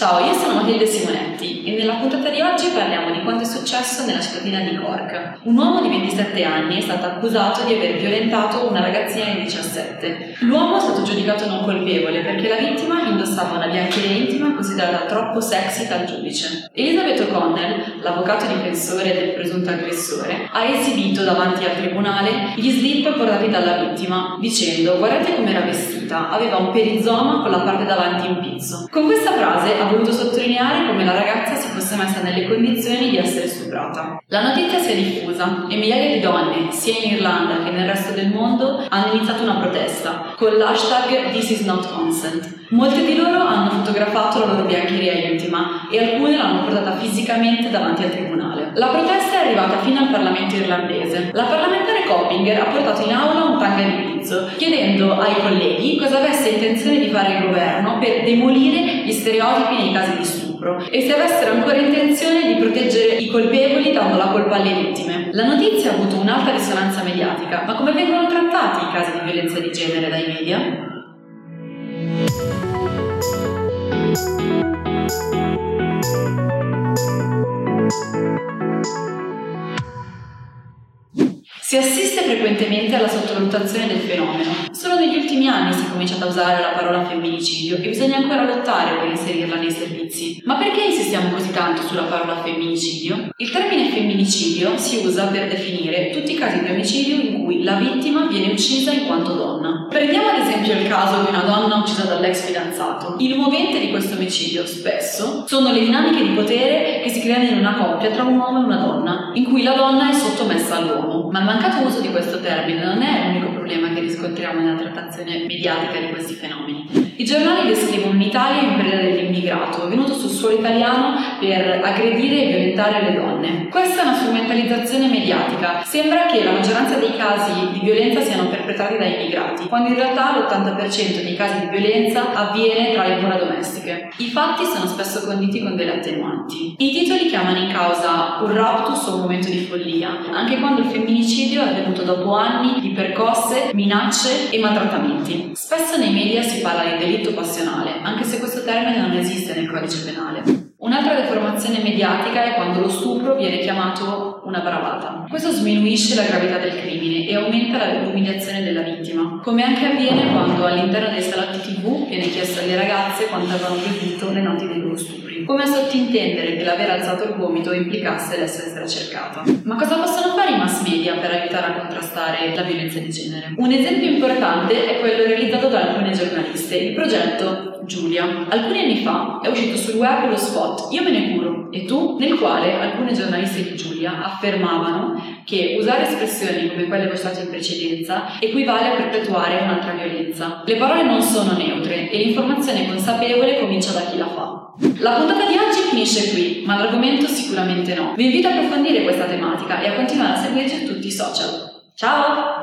Ciao, io sono Matilde Simonetti e nella puntata di oggi parliamo di quanto è successo nella cittadina di Cork. Un uomo di 27 anni è stato accusato di aver violentato una ragazzina di 17. L'uomo è stato giudicato non colpevole perché la vittima indossava una biancheria intima considerata troppo sexy dal giudice. Elizabeth O'Connell, l'avvocato difensore del presunto aggressore, ha esibito davanti al tribunale gli slip portati dalla vittima, dicendo guardate com'era vestita, aveva un perizoma con la parte davanti in pizzo. Con questa frase ha voluto sottolineare come la ragazza si fosse messa nelle condizioni di essere stuprata. La notizia si è diffusa e migliaia di donne, sia in Irlanda che nel resto del mondo, hanno iniziato una protesta con l'hashtag This is not consent. Molte di loro hanno fotografato la loro biancheria intima e alcune l'hanno portata fisicamente davanti al tribunale. La protesta è arrivata fino al Parlamento irlandese. La parlamentare Coppinger ha portato in aula un tanga di pizzo, chiedendo ai colleghi cosa avesse intenzione di fare il governo per demolire gli stereotipi nei casi di stupro e se avessero ancora intenzione di proteggere i colpevoli dando la colpa alle vittime. La notizia ha avuto un'alta risonanza mediatica, ma come vengono trattati i casi di violenza di genere dai media? Música Si assiste frequentemente alla sottovalutazione del fenomeno. Solo negli ultimi anni si è cominciato a usare la parola femminicidio e bisogna ancora lottare per inserirla nei servizi. Ma perché insistiamo così tanto sulla parola femminicidio? Il termine femminicidio si usa per definire tutti i casi di omicidio in cui la vittima viene uccisa in quanto donna. Prendiamo ad esempio il caso di una donna uccisa dall'ex fidanzato. Il movente di questo omicidio spesso sono le dinamiche di potere che si creano in una coppia tra un uomo e una donna, in cui la donna è sottomessa all'uomo. Ma mancato uso di questo termine non è l'unico problema che riscontriamo nella trattazione mediatica di questi fenomeni. I giornali descrivono un'Italia in preda dell'immigrato, venuto sul suolo italiano per aggredire e violentare le donne. Questa è una strumentalizzazione mediatica. Sembra che la maggioranza dei casi di violenza siano perpetrati da immigrati, quando in realtà l'80% dei casi di violenza avviene tra le mura domestiche. I fatti sono spesso conditi con delle attenuanti. I titoli chiamano in causa un raptus o un momento di follia, anche quando il femminicidio è avvenuto dopo anni di percosse, minacce e maltrattamenti. Spesso nei media si parla di delitto passionale, anche se questo termine non esiste nel codice penale. Un'altra deformazione mediatica è quando lo stupro viene chiamato una bravata. Questo sminuisce la gravità del crimine e aumenta l'umiliazione della vittima, come anche avviene quando all'interno dei salotti tv viene chiesto alle ragazze quanto avevano bevuto le notti dei loro stupri, come a sottintendere che l'aver alzato il gomito implicasse l'essere stata cercata. Ma cosa possono fare i mass media per aiutare a contrastare la violenza di genere? Un esempio importante è quello realizzato da alcune giornaliste, il progetto Giulia. Alcuni anni fa è uscito sul web lo spot Io me ne curo e tu, nel quale alcune giornaliste di Giulia affermavano che usare espressioni come quelle mostrate in precedenza equivale a perpetuare un'altra violenza. Le parole non sono neutre e l'informazione consapevole comincia da chi la fa. La puntata di oggi finisce qui, ma l'argomento sicuramente no. Vi invito a approfondire questa tematica e a continuare a seguirci su tutti i social. Ciao!